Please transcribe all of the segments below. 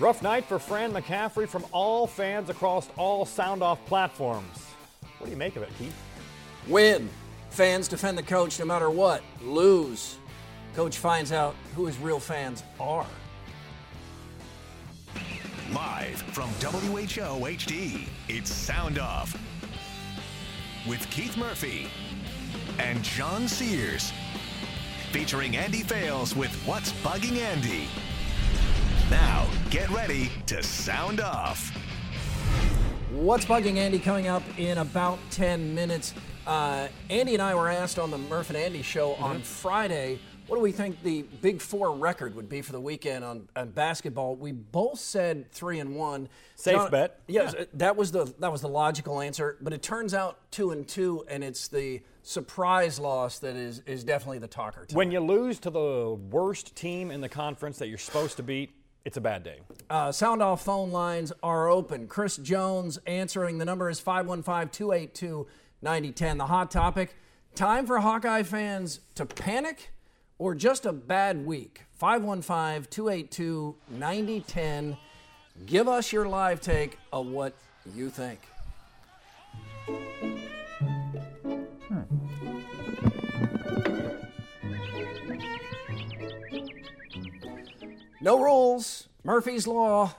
Rough night for Fran McCaffery from all fans across all sound off platforms. What do you make of it, Keith? Win. Fans defend the coach no matter what. Lose. Coach finds out who his real fans are. Live from WHO HD, it's Sound Off with Keith Murphy and John Sears. Featuring Andy Fales with What's Bugging Andy. Now, get ready to sound off. What's bugging Andy coming up in about 10 minutes? Uh, Andy and I were asked on the Murph and Andy show Mm-hmm. on Friday what do we think the Big Four record would be for the weekend on, on basketball. We both said three and one. Safe bet. Yes, Yeah. that was the that was the logical answer. But it turns out two and two, and it's the surprise loss that is is definitely the talker. tonight. When you lose to the worst team in the conference that you're supposed to beat, it's a bad day. Uh, sound off phone lines are open. Chris Jones answering. The number is 515 282 9010. The hot topic time for Hawkeye fans to panic or just a bad week? 515 282 9010. Give us your live take of what you think. No rules. Murphy's Law.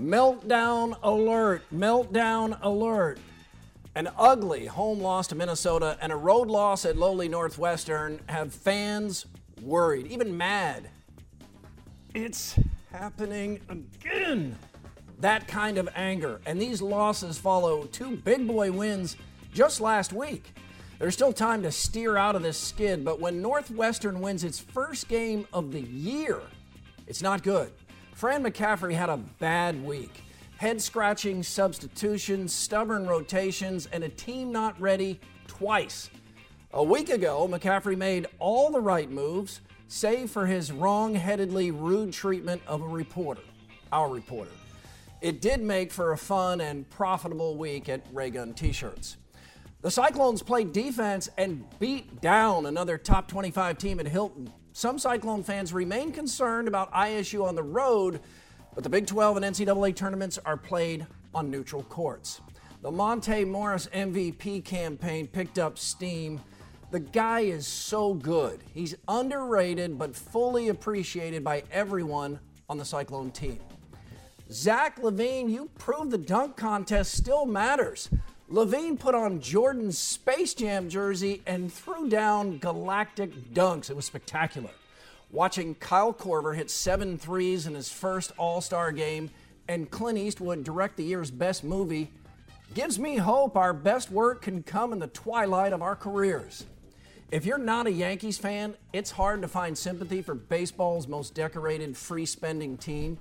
Meltdown alert. Meltdown alert. An ugly home loss to Minnesota and a road loss at lowly Northwestern have fans worried, even mad. It's happening again. That kind of anger. And these losses follow two big boy wins just last week. There's still time to steer out of this skid, but when Northwestern wins its first game of the year, it's not good. Fran McCaffery had a bad week. Head scratching substitutions, stubborn rotations, and a team not ready twice. A week ago, McCaffery made all the right moves, save for his wrong headedly rude treatment of a reporter, our reporter. It did make for a fun and profitable week at Raygun T shirts. The Cyclones played defense and beat down another top 25 team at Hilton. Some Cyclone fans remain concerned about ISU on the road, but the Big 12 and NCAA tournaments are played on neutral courts. The Monte Morris MVP campaign picked up steam. The guy is so good. He's underrated but fully appreciated by everyone on the Cyclone team. Zach LaVine, you proved the dunk contest still matters. LaVine put on Jordan's Space Jam jersey and threw down galactic dunks. It was spectacular. Watching Kyle Korver hit seven threes in his first All Star game and Clint Eastwood direct the year's best movie gives me hope our best work can come in the twilight of our careers. If you're not a Yankees fan, it's hard to find sympathy for baseball's most decorated free spending team,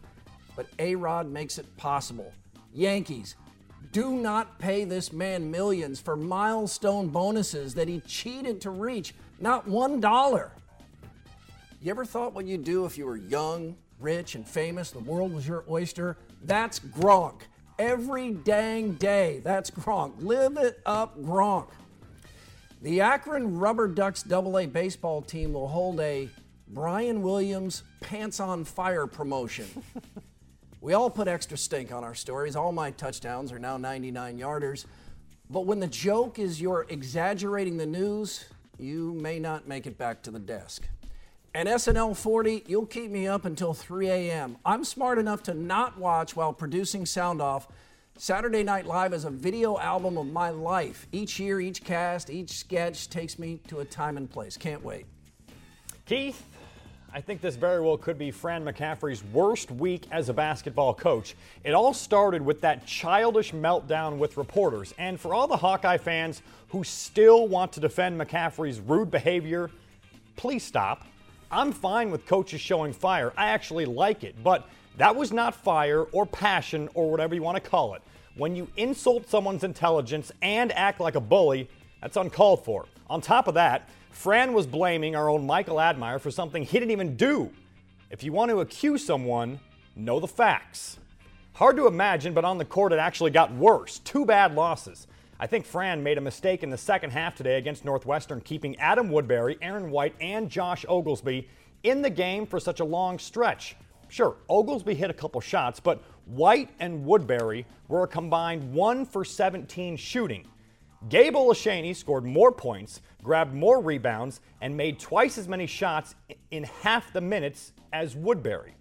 but A Rod makes it possible. Yankees, do not pay this man millions for milestone bonuses that he cheated to reach, not one dollar. You ever thought what you'd do if you were young, rich, and famous? The world was your oyster? That's Gronk. Every dang day, that's Gronk. Live it up, Gronk. The Akron Rubber Ducks AA baseball team will hold a Brian Williams Pants on Fire promotion. we all put extra stink on our stories. All my touchdowns are now 99 yarders. But when the joke is you're exaggerating the news, you may not make it back to the desk. And SNL 40, you'll keep me up until 3 a.m. I'm smart enough to not watch while producing Sound Off. Saturday Night Live is a video album of my life. Each year, each cast, each sketch takes me to a time and place. Can't wait. Keith, I think this very well could be Fran McCaffery's worst week as a basketball coach. It all started with that childish meltdown with reporters. And for all the Hawkeye fans who still want to defend McCaffery's rude behavior, please stop. I'm fine with coaches showing fire. I actually like it. But That was not fire or passion or whatever you want to call it. When you insult someone's intelligence and act like a bully, that's uncalled for. On top of that, Fran was blaming our own Michael Admire for something he didn't even do. If you want to accuse someone, know the facts. Hard to imagine, but on the court it actually got worse. Two bad losses. I think Fran made a mistake in the second half today against Northwestern, keeping Adam Woodbury, Aaron White, and Josh Oglesby in the game for such a long stretch. Sure, Oglesby hit a couple shots, but White and Woodbury were a combined 1 for 17 shooting. Gabe Olaseni scored more points, grabbed more rebounds, and made twice as many shots in half the minutes as Woodbury.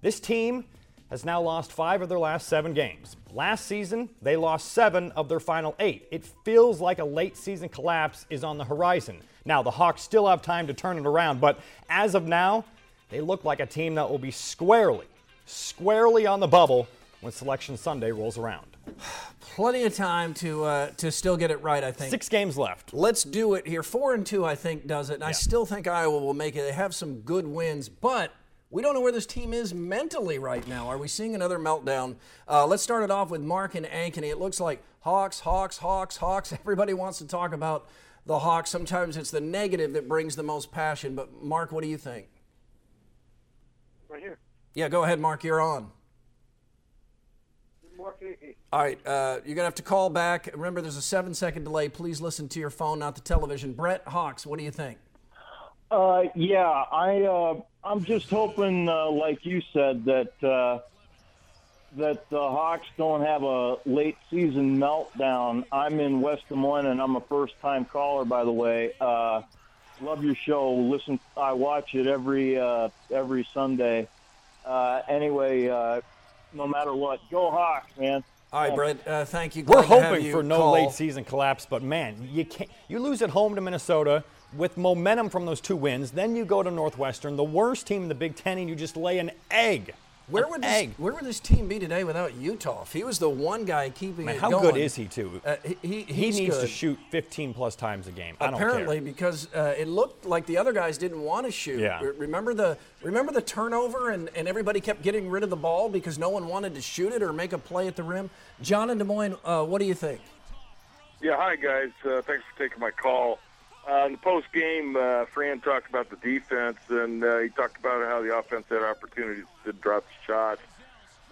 This team has now lost five of their last seven games. Last season, they lost seven of their final eight. It feels like a late season collapse is on the horizon. Now, the Hawks still have time to turn it around, but as of now, they look like a team that will be squarely, squarely on the bubble when Selection Sunday rolls around. Plenty of time to uh, to still get it right, I think. Six games left. Let's do it here. Four and two, I think, does it. And I still think Iowa will make it. They have some good wins, but we don't know where this team is mentally right now. Are we seeing another meltdown? Uh, let's start it off with Mark and Ankeny. It looks like Hawks, Hawks, Hawks, Hawks. Everybody wants to talk about the Hawks. Sometimes it's the negative that brings the most passion. But Mark, what do you think? Right here. Yeah, go ahead, Mark. You're on. All right, uh, you're gonna have to call back. Remember, there's a seven-second delay. Please listen to your phone, not the television. Brett Hawks, what do you think? Uh, yeah, I uh, I'm just hoping, uh, like you said, that uh, that the Hawks don't have a late season meltdown. I'm in West Des Moines, and I'm a first time caller, by the way. Uh, love your show. Listen, I watch it every every Sunday. Anyway, no matter what, go Hawks, man. All right, Brett. Uh, thank you. We're Glad to have hoping you for no call. late season collapse, but man, you can't. You lose at home to Minnesota with momentum from those two wins. Then you go to Northwestern, the worst team in the Big Ten, and you just lay an egg. Where would this, egg? where would this team be today without Uthoff? If he was the one guy keeping Man, it how going, good is he too? Uh, he he, he he's needs to shoot 15 plus times a game. I don't Apparently, care. because uh, it looked like the other guys didn't want to shoot. Yeah. Remember the remember the turnover and, and everybody kept getting rid of the ball because no one wanted to shoot it or make a play at the rim. John in Des Moines, uh, what do you think? Yeah, hi guys. Uh, thanks for taking my call. Uh, in the post game, uh, Fran talked about the defense, and uh, he talked about how the offense had opportunities to drop shots.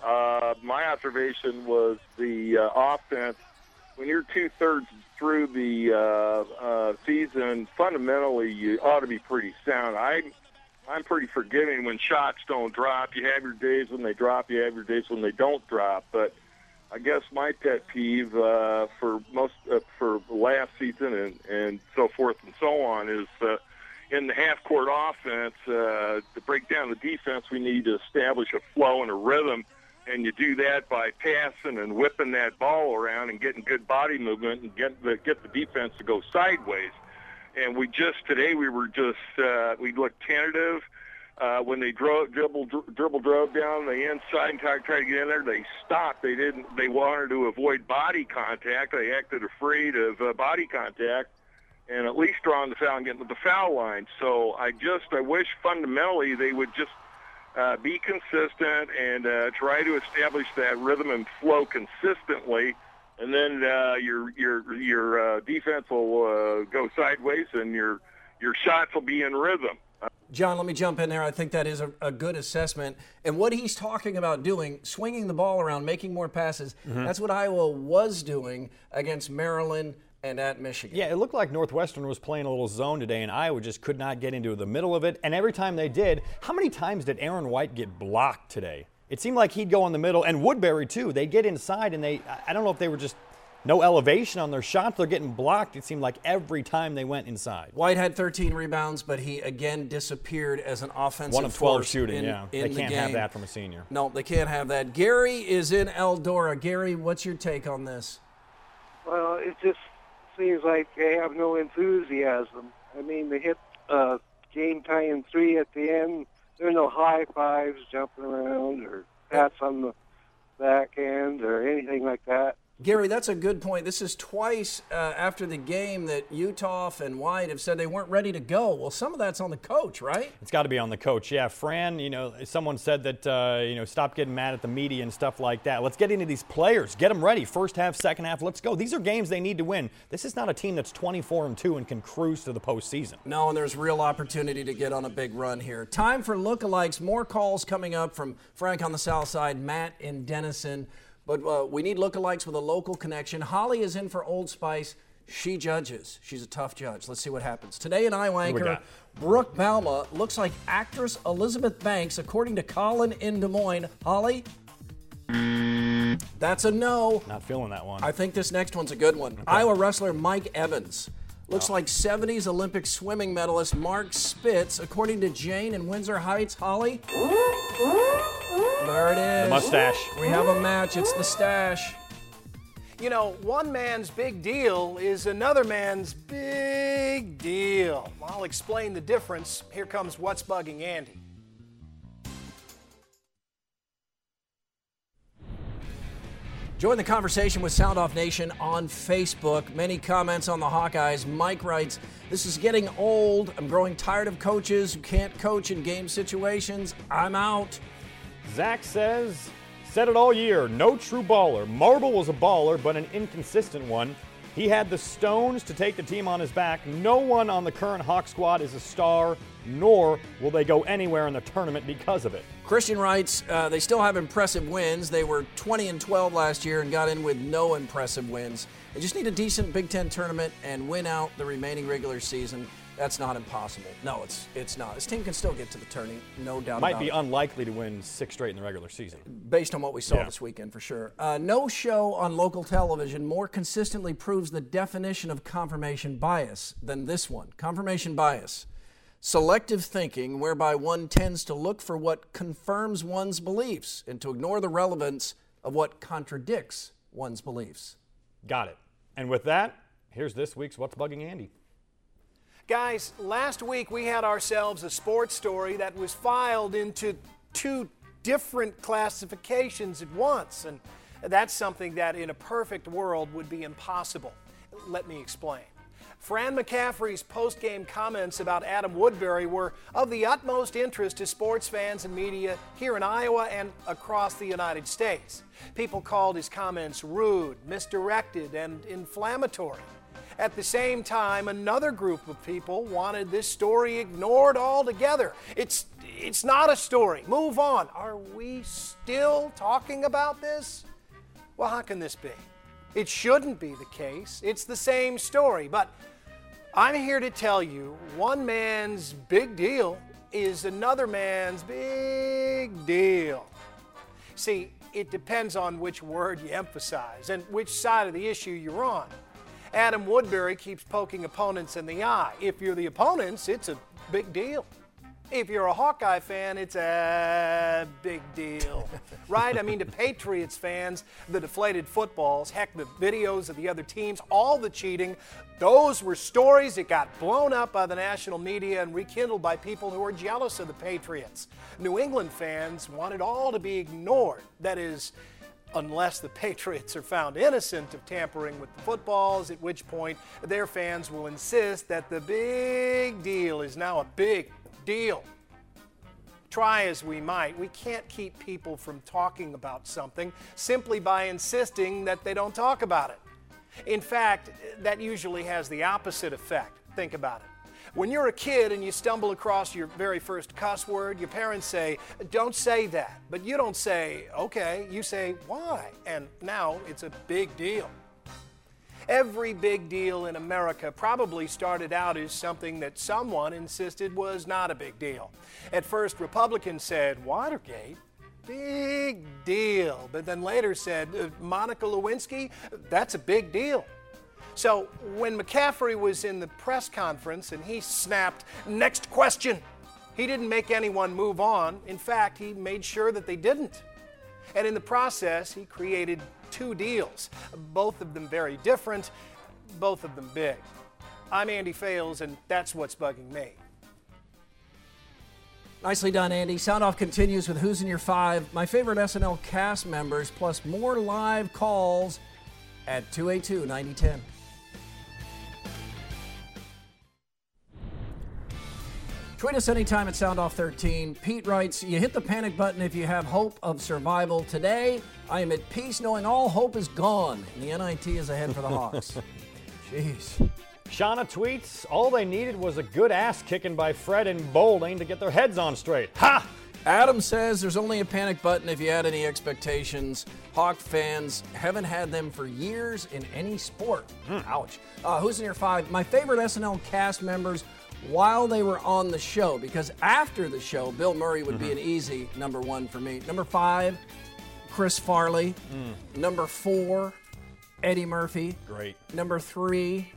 Uh, my observation was the uh, offense. When you're two thirds through the uh, uh, season, fundamentally you ought to be pretty sound. I, I'm pretty forgiving when shots don't drop. You have your days when they drop. You have your days when they don't drop. But I guess my pet peeve uh, for most uh, for last season and and so forth and so on is uh, in the half court offense uh, to break down the defense. We need to establish a flow and a rhythm, and you do that by passing and whipping that ball around and getting good body movement and get the get the defense to go sideways. And we just today we were just uh, we looked tentative. When they drove, dribble, dr- dribble, drove down the inside and tried, tried to get in there, they stopped. They didn't. They wanted to avoid body contact. They acted afraid of uh, body contact, and at least drawing the foul and getting to the foul line. So I just, I wish fundamentally they would just uh, be consistent and uh, try to establish that rhythm and flow consistently. And then uh, your your your uh, defense will uh, go sideways, and your your shots will be in rhythm. John, let me jump in there. I think that is a, a good assessment. And what he's talking about doing, swinging the ball around, making more passes, Mm-hmm. that's what Iowa was doing against Maryland and at Michigan. Yeah, it looked like Northwestern was playing a little zone today, and Iowa just could not get into the middle of it. And every time they did, how many times did Aaron White get blocked today? It seemed like he'd go in the middle, and Woodbury too. They get inside, and they I don't know if they were just no elevation on their shots. They're getting blocked. It seemed like every time they went inside. White had 13 rebounds, but he again disappeared as an offensive One of 12 force shooting, in- yeah. in They the can't have that from a senior. No, they can't have that. Gary is in Eldora. Gary, what's your take on this? Well, it just seems like they have no enthusiasm. I mean, they hit uh, game tying three at the end. There are no high fives jumping around or pats on the back end or anything like that. Gary, that's a good point. This is twice uh, after the game that Uthoff and White have said they weren't ready to go. Well, some of that's on the coach, right? It's got to be on the coach. Yeah, Fran, you know, someone said that, uh, you know, stop getting mad at the media and stuff like that. Let's get into these players. Get them ready. First half, second half, let's go. These are games they need to win. This is not a team that's 24 and 2 and can cruise to the postseason. No, and there's real opportunity to get on a big run here. Time for lookalikes. More calls coming up from Frank on the south side, Matt in Denison. But uh, we need lookalikes with a local connection. Holly is in for Old Spice. She judges. She's a tough judge. Let's see what happens. Today in Iowa anchor, Brooke Bauma looks like actress Elizabeth Banks, according to Colin in Des Moines. Holly? That's a no. Not feeling that one. I think this next one's a good one. Okay. Iowa wrestler Mike Evans. Looks like 70s Olympic swimming medalist Mark Spitz, according to Jane in Windsor Heights. Holly? There it is. The mustache. We have a match. It's the stash. You know, one man's big deal is another man's big deal. I'll explain the difference. Here comes What's Bugging Andy. Join the conversation with Sound Off Nation on Facebook. Many comments on the Hawkeyes. Mike writes, This is getting old. I'm growing tired of coaches who can't coach in game situations. I'm out. Zach says, Said it all year. No true baller. Marble was a baller, but an inconsistent one. He had the stones to take the team on his back. No one on the current Hawk squad is a star, nor will they go anywhere in the tournament because of it. Christian writes, uh, they still have impressive wins. They were 20 and 12 last year and got in with no impressive wins. They just need a decent Big Ten tournament and win out the remaining regular season. That's not impossible. No, it's it's not. This team can still get to the tourney, no doubt Might be it. unlikely to win six straight in the regular season. Based on what we saw yeah. this weekend, for sure. Uh, no show on local television more consistently proves the definition of confirmation bias than this one. Confirmation bias selective thinking whereby one tends to look for what confirms one's beliefs and to ignore the relevance of what contradicts one's beliefs. Got it. And with that, here's this week's What's Bugging Andy. Guys, last week we had ourselves a sports story that was filed into two different classifications at once, and that's something that in a perfect world would be impossible. Let me explain. Fran McCaffery's post-game comments about Adam Woodbury were of the utmost interest to sports fans and media here in Iowa and across the United States. People called his comments rude, misdirected, and inflammatory. At the same time, another group of people wanted this story ignored altogether. It's it's not a story. Move on. Are we still talking about this? Well, how can this be? It shouldn't be the case. It's the same story. But I'm here to tell you one man's big deal is another man's big deal. See, it depends on which word you emphasize and which side of the issue you're on. Adam Woodbury keeps poking opponents in the eye. If you're the opponents, it's a big deal. If you're a Hawkeye fan, it's a big deal, right? I mean, to Patriots fans, the deflated footballs, heck, the videos of the other teams, all the cheating, those were stories that got blown up by the national media and rekindled by people who were jealous of the Patriots. New England fans wanted all to be ignored. That is, unless the Patriots are found innocent of tampering with the footballs, at which point their fans will insist that the big deal is now a big deal. Try as we might, we can't keep people from talking about something simply by insisting that they don't talk about it. In fact, that usually has the opposite effect. Think about it. When you're a kid and you stumble across your very first cuss word, your parents say, Don't say that. But you don't say, Okay. You say, Why? And now it's a big deal. Every big deal in America probably started out as something that someone insisted was not a big deal. At first, Republicans said, Watergate? Big deal. But then later said, uh, Monica Lewinsky? That's a big deal. So when McCaffery was in the press conference and he snapped, Next question, he didn't make anyone move on. In fact, he made sure that they didn't. And in the process, he created two deals, both of them very different, both of them big. I'm Andy Fales, and that's what's bugging me. Nicely done, Andy. Sound Off continues with Who's in Your Five, my favorite SNL cast members, plus more live calls at 282 9010. Tweet us anytime at SoundOff13. Pete writes, You hit the panic button if you have hope of survival. Today, I am at peace knowing all hope is gone and the NIT is ahead for the Hawks. Jeez. Shauna tweets, all they needed was a good ass kicking by Fred and Bowling to get their heads on straight. Ha! Adam says there's only a panic button if you had any expectations. Hawk fans haven't had them for years in any sport. Ouch. Uh, who's in your five? My favorite SNL cast members while they were on the show, because after the show, Bill Murray would be mm-hmm. an easy number one for me. Number five, Chris Farley. Mm. Number four, Eddie Murphy. Great. Number three,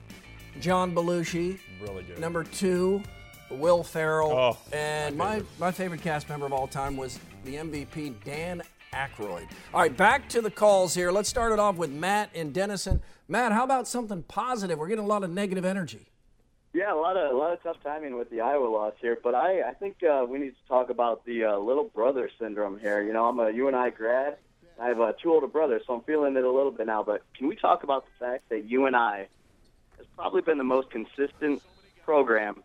John Belushi. Really good. Number two, Will Ferrell. Oh, and my my, favorite. my favorite cast member of all time was the MVP, Dan Aykroyd. All right, back to the calls here. Let's start it off with Matt in Denison. Matt, how about something positive? We're getting a lot of negative energy. Yeah, a lot of a lot of tough timing with the Iowa loss here, but I I think uh, we need to talk about the uh, little brother syndrome here. You know, I'm a UNI grad. I have uh, two older brothers, so I'm feeling it a little bit now. But can we talk about the fact that UNI has probably been the most consistent program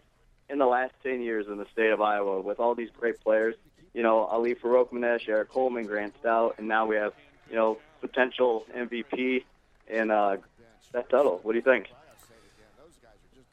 in the last 10 years in the state of Iowa with all these great players? You know, Ali Farouk Eric Coleman, Grant Stout, and now we have you know potential MVP in uh, Seth Tuttle. What do you think?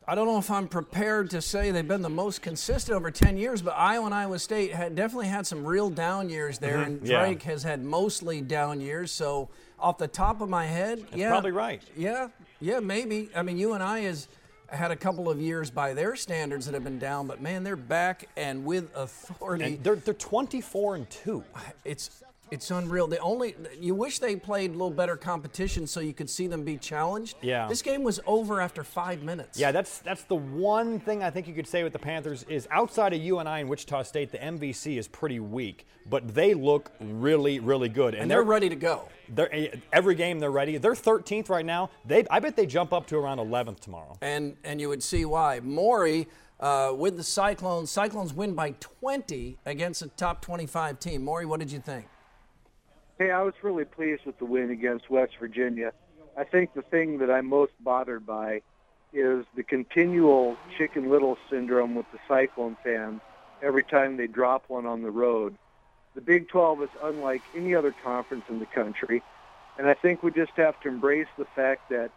I don't know if I'm prepared to say they've been the most consistent over 10 years, but Iowa and Iowa State had definitely had some real down years there, Mhm, and yeah. Drake has had mostly down years. So, off the top of my head, yeah, probably right. Yeah, yeah, maybe. I mean, UNI has had a couple of years by their standards that have been down, but man, they're back and with authority. And they're they're 24 and two. It's it's unreal. They only you wish they played a little better competition so you could see them be challenged. Yeah. This game was over after five minutes. Yeah, that's that's the one thing I think you could say with the Panthers is outside of UNI and Wichita State, the MVC is pretty weak, but they look really, really good, and they're ready to go. They're eh, every game they're ready. They're 13th right now. They I bet they jump up to around 11th tomorrow. and and you would see why. Maury uh, with the Cyclones. Cyclones win by 20 against a top 25 team. Maury, what did you think? Hey, I was really pleased with the win against West Virginia. I think the thing that I'm most bothered by is the continual Chicken Little syndrome with the Cyclone fans every time they drop one on the road. The Big 12 is unlike any other conference in the country, and I think we just have to embrace the fact that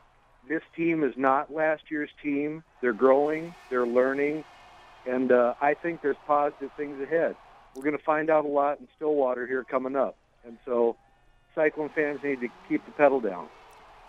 this team is not last year's team. They're growing, they're learning, and uh, I think there's positive things ahead. We're going to find out a lot in Stillwater here coming up. And so Cyclone fans need to keep the pedal down.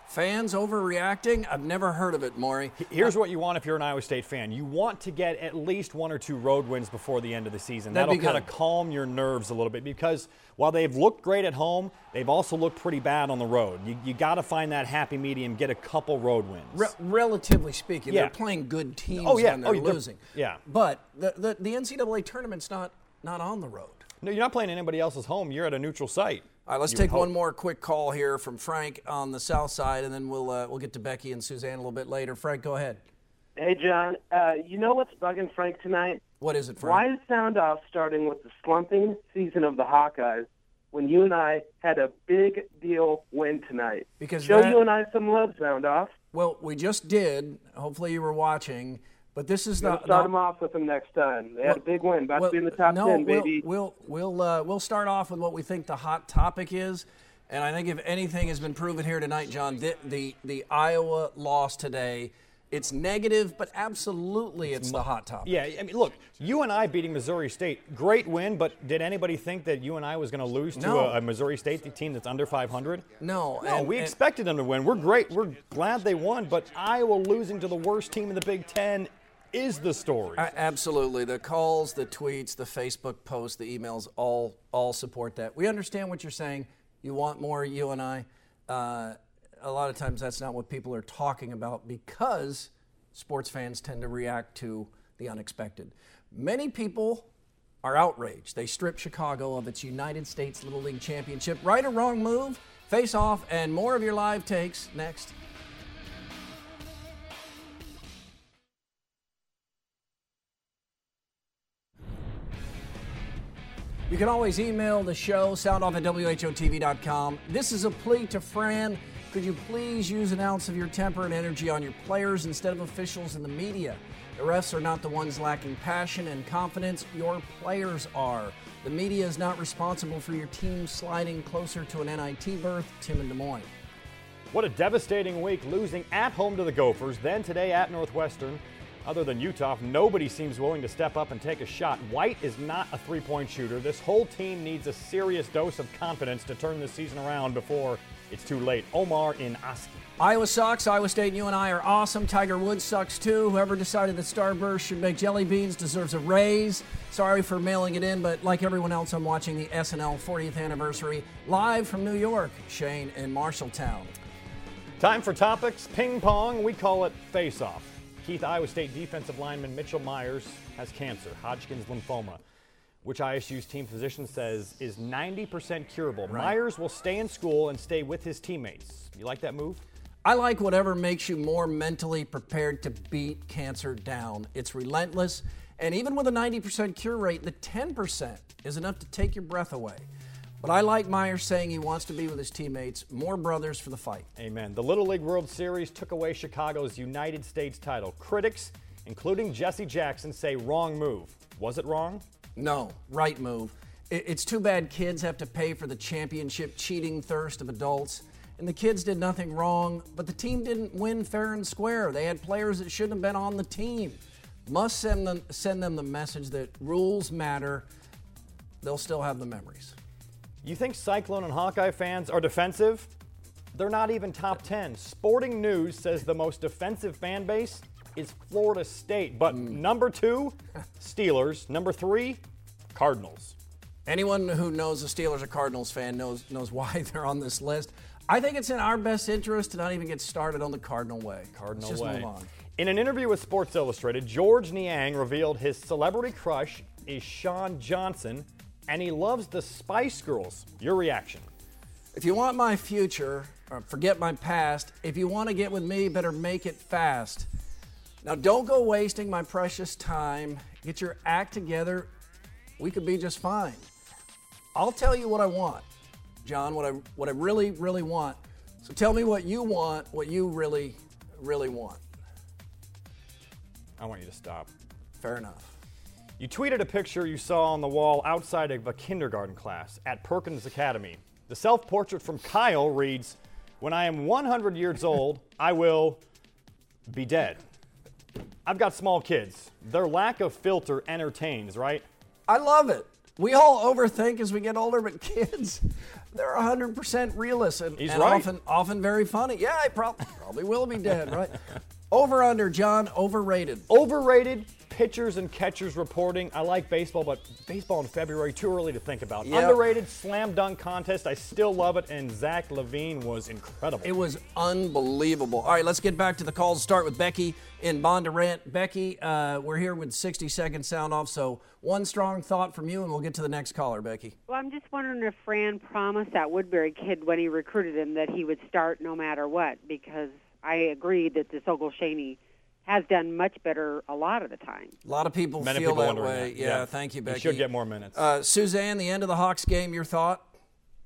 Fans overreacting? I've never heard of it, Maury. Here's what you want if you're an Iowa State fan. You want to get at least one or two road wins before the end of the season. That'd That'll kind of calm your nerves a little bit because while they've looked great at home, they've also looked pretty bad on the road. You, you got to find that happy medium, get a couple road wins. Re- relatively speaking, Yeah. they're playing good teams Oh, yeah. when they're Oh, they're- losing. yeah. But the, the, the NCAA tournament's not, not on the road. No, you're not playing anybody else's home. You're at a neutral site. All right, let's You take one more quick call here from Frank on the south side, and then we'll uh, we'll get to Becky and Suzanne a little bit later. Frank, go ahead. Hey, John. Uh, you know what's bugging Frank tonight? What is it, Frank? Why is Sound Off starting with the slumping season of the Hawkeyes when UNI had a big deal win tonight? Because Show that- UNI some love, Sound Off. Well, we just did. Hopefully, you were watching. But this is We're gonna start the- them off with them next time. They had a big win, about well, to be in the top no, ten, we'll, baby. We'll we'll uh, we'll start off with what we think the hot topic is, and I think if anything has been proven here tonight, John, the the, the Iowa loss today, it's negative, but absolutely it's the hot topic. Yeah, I mean, look, UNI beating Missouri State, great win, but did anybody think that UNI was going to lose to No. a, a Missouri State team that's under 500? No, No, and- we and- expected them to win. We're great. We're glad they won, but Iowa losing to the worst team in the Big Ten is the story. A- Absolutely. The calls, the tweets, the Facebook posts, the emails all all support that. We understand what you're saying. You want more, UNI. Uh, a lot of times that's not what people are talking about because sports fans tend to react to the unexpected. Many people are outraged. They strip Chicago of its United States Little League Championship. Right or wrong move? Face off and more of your live takes next. You can always email the show, soundoff at WHOTV.com. This is a plea to Fran. Could you please use an ounce of your temper and energy on your players instead of officials and the media? The refs are not the ones lacking passion and confidence, your players are. The media is not responsible for your team sliding closer to an NIT berth, Tim in Des Moines. What a devastating week losing at home to the Gophers, then today at Northwestern. Other than Uthoff, nobody seems willing to step up and take a shot. White is not a three point shooter. This whole team needs a serious dose of confidence to turn this season around before it's too late. Omar in Oski. Iowa sucks. Iowa State and UNI are awesome. Tiger Woods sucks too. Whoever decided that Starburst should make jelly beans deserves a raise. Sorry for mailing it in, but like everyone else, I'm watching the SNL 40th anniversary live from New York. Shane in Marshalltown. Time for topics ping pong. We call it face off. Keith, Iowa State defensive lineman Mitchell Myers has cancer, Hodgkin's lymphoma, which ISU's team physician says is 90% curable. Right. Myers will stay in school and stay with his teammates. You like that move? I like whatever makes you more mentally prepared to beat cancer down. It's relentless, and even with a 90% cure rate, the 10% is enough to take your breath away. But I like Myers saying he wants to be with his teammates, more brothers for the fight. Amen. The Little League World Series took away Chicago's United States title. Critics, including Jesse Jackson, say wrong move. Was it wrong? No, right move. It's too bad kids have to pay for the championship cheating thirst of adults. And the kids did nothing wrong, but the team didn't win fair and square. They had players that shouldn't have been on the team. Must send them, send them the message that rules matter. They'll still have the memories. You think Cyclone and Hawkeye fans are defensive? They're not even top 10. Sporting News says the most defensive fan base is Florida State. But hmm. number two, Steelers. Number three, Cardinals. Anyone who knows a Steelers or Cardinals fan knows knows why they're on this list. I think it's in our best interest to not even get started on the Cardinal way. Cardinal Let's just way. move on. In an interview with Sports Illustrated, George Niang revealed his celebrity crush is Shawn Johnson, and he loves the Spice Girls. Your reaction? If you want my future, or forget my past, if you want to get with me, better make it fast. Now, don't go wasting my precious time. Get your act together. We could be just fine. I'll tell you what I want, John, what I, what I really, really want. So tell me what you want, what you really, really want. I want you to stop. Fair enough. You tweeted a picture you saw on the wall outside of a kindergarten class at Perkins Academy. The self portrait from Kyle reads When I am 100 years old, I will be dead. I've got small kids. Their lack of filter entertains, right? I love it. We all overthink as we get older, but kids, they're 100% realists and, He's and right. often, often very funny. Yeah, I prob- probably will be dead, right? Over under, John, overrated. Overrated pitchers and catchers reporting. I like baseball, but baseball in February, too early to think about. Yep. Underrated slam dunk contest. I still love it, and Zach LaVine was incredible. It was unbelievable. All right, let's get back to the calls. Start with Becky in Bondurant. Becky, uh, we're here with 60 second sound off, so one strong thought from you, and we'll get to the next caller, Becky. Well, I'm just wondering if Fran promised that Woodbury kid when he recruited him that he would start no matter what, because I agree that this Ogilshaney has done much better a lot of the time. A lot of people Many feel people that way. that. Yeah, Yeah. thank you, He Becky. should get more minutes. Uh, Suzanne, the end of the Hawks game, your thought?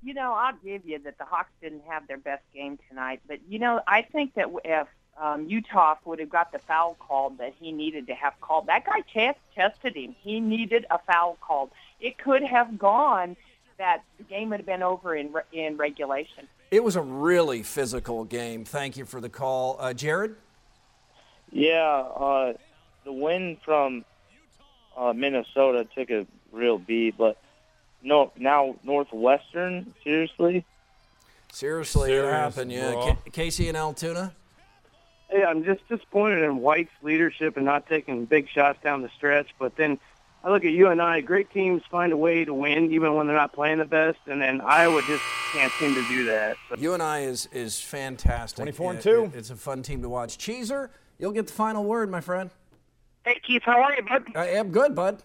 You know, I'll give you that the Hawks didn't have their best game tonight, but you know, I think that if um, Uthoff would have got the foul called that he needed to have called, that guy chest tested him. He needed a foul called. It could have gone that the game would have been over in re- in regulation. It was a really physical game. Thank you for the call. Uh, Jared? Yeah, uh, the win from uh, Minnesota took a real beat, but no, now Northwestern, seriously? Seriously, it happened. Yeah. bro. Ca- Casey and Altoona? Hey, I'm just disappointed in White's leadership and not taking big shots down the stretch. But then I look at UNI. Great teams find a way to win even when they're not playing the best, and then Iowa just can't seem to do that. So. UNI is is fantastic. 24 and It- two. it- it's a fun team to watch. Cheeser, you'll get the final word, my friend. Hey Keith, how are you, bud? I am good, bud.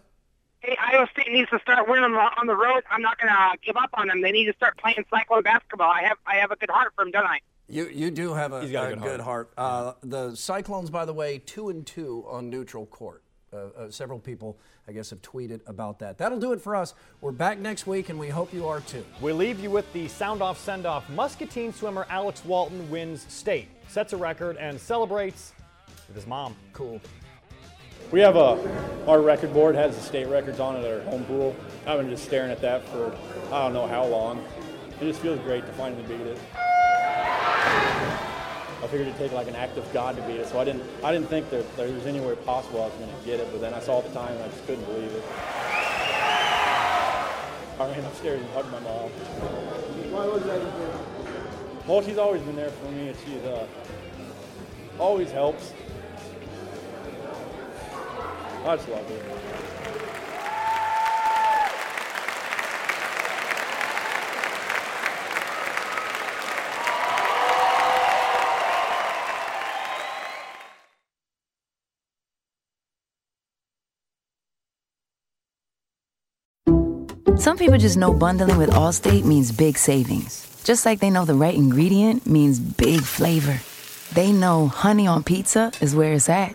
Hey, Iowa State needs to start winning on the, on the road. I'm not going to give up on them. They need to start playing Cyclone basketball. I have I have a good heart for them, don't I? You you do have a, He's got a a good good heart. Uh, the Cyclones, by the way, two and two on neutral court. uh, uh, several people, I guess, have tweeted about that. That'll do it for us. We're back next week, and we hope you are too. We leave you with the sound off send off. Muscatine swimmer Alex Walton wins state, sets a record, and celebrates with his mom. Cool. We have a, our record board has the state records on it at our home pool. I've been just staring at that for I don't know how long. It just feels great to finally beat it. I figured it'd take like an act of God to beat it, so I didn't I didn't think that there was anywhere possible I was going to get it, but then I saw the time and I just couldn't believe it. I ran upstairs and hugged my mom. Why was that? important? Well, she's always been there for me, and she's uh, always helps. I just love it. Some people just know bundling with Allstate means big savings. Just like they know the right ingredient means big flavor. They know honey on pizza is where it's at,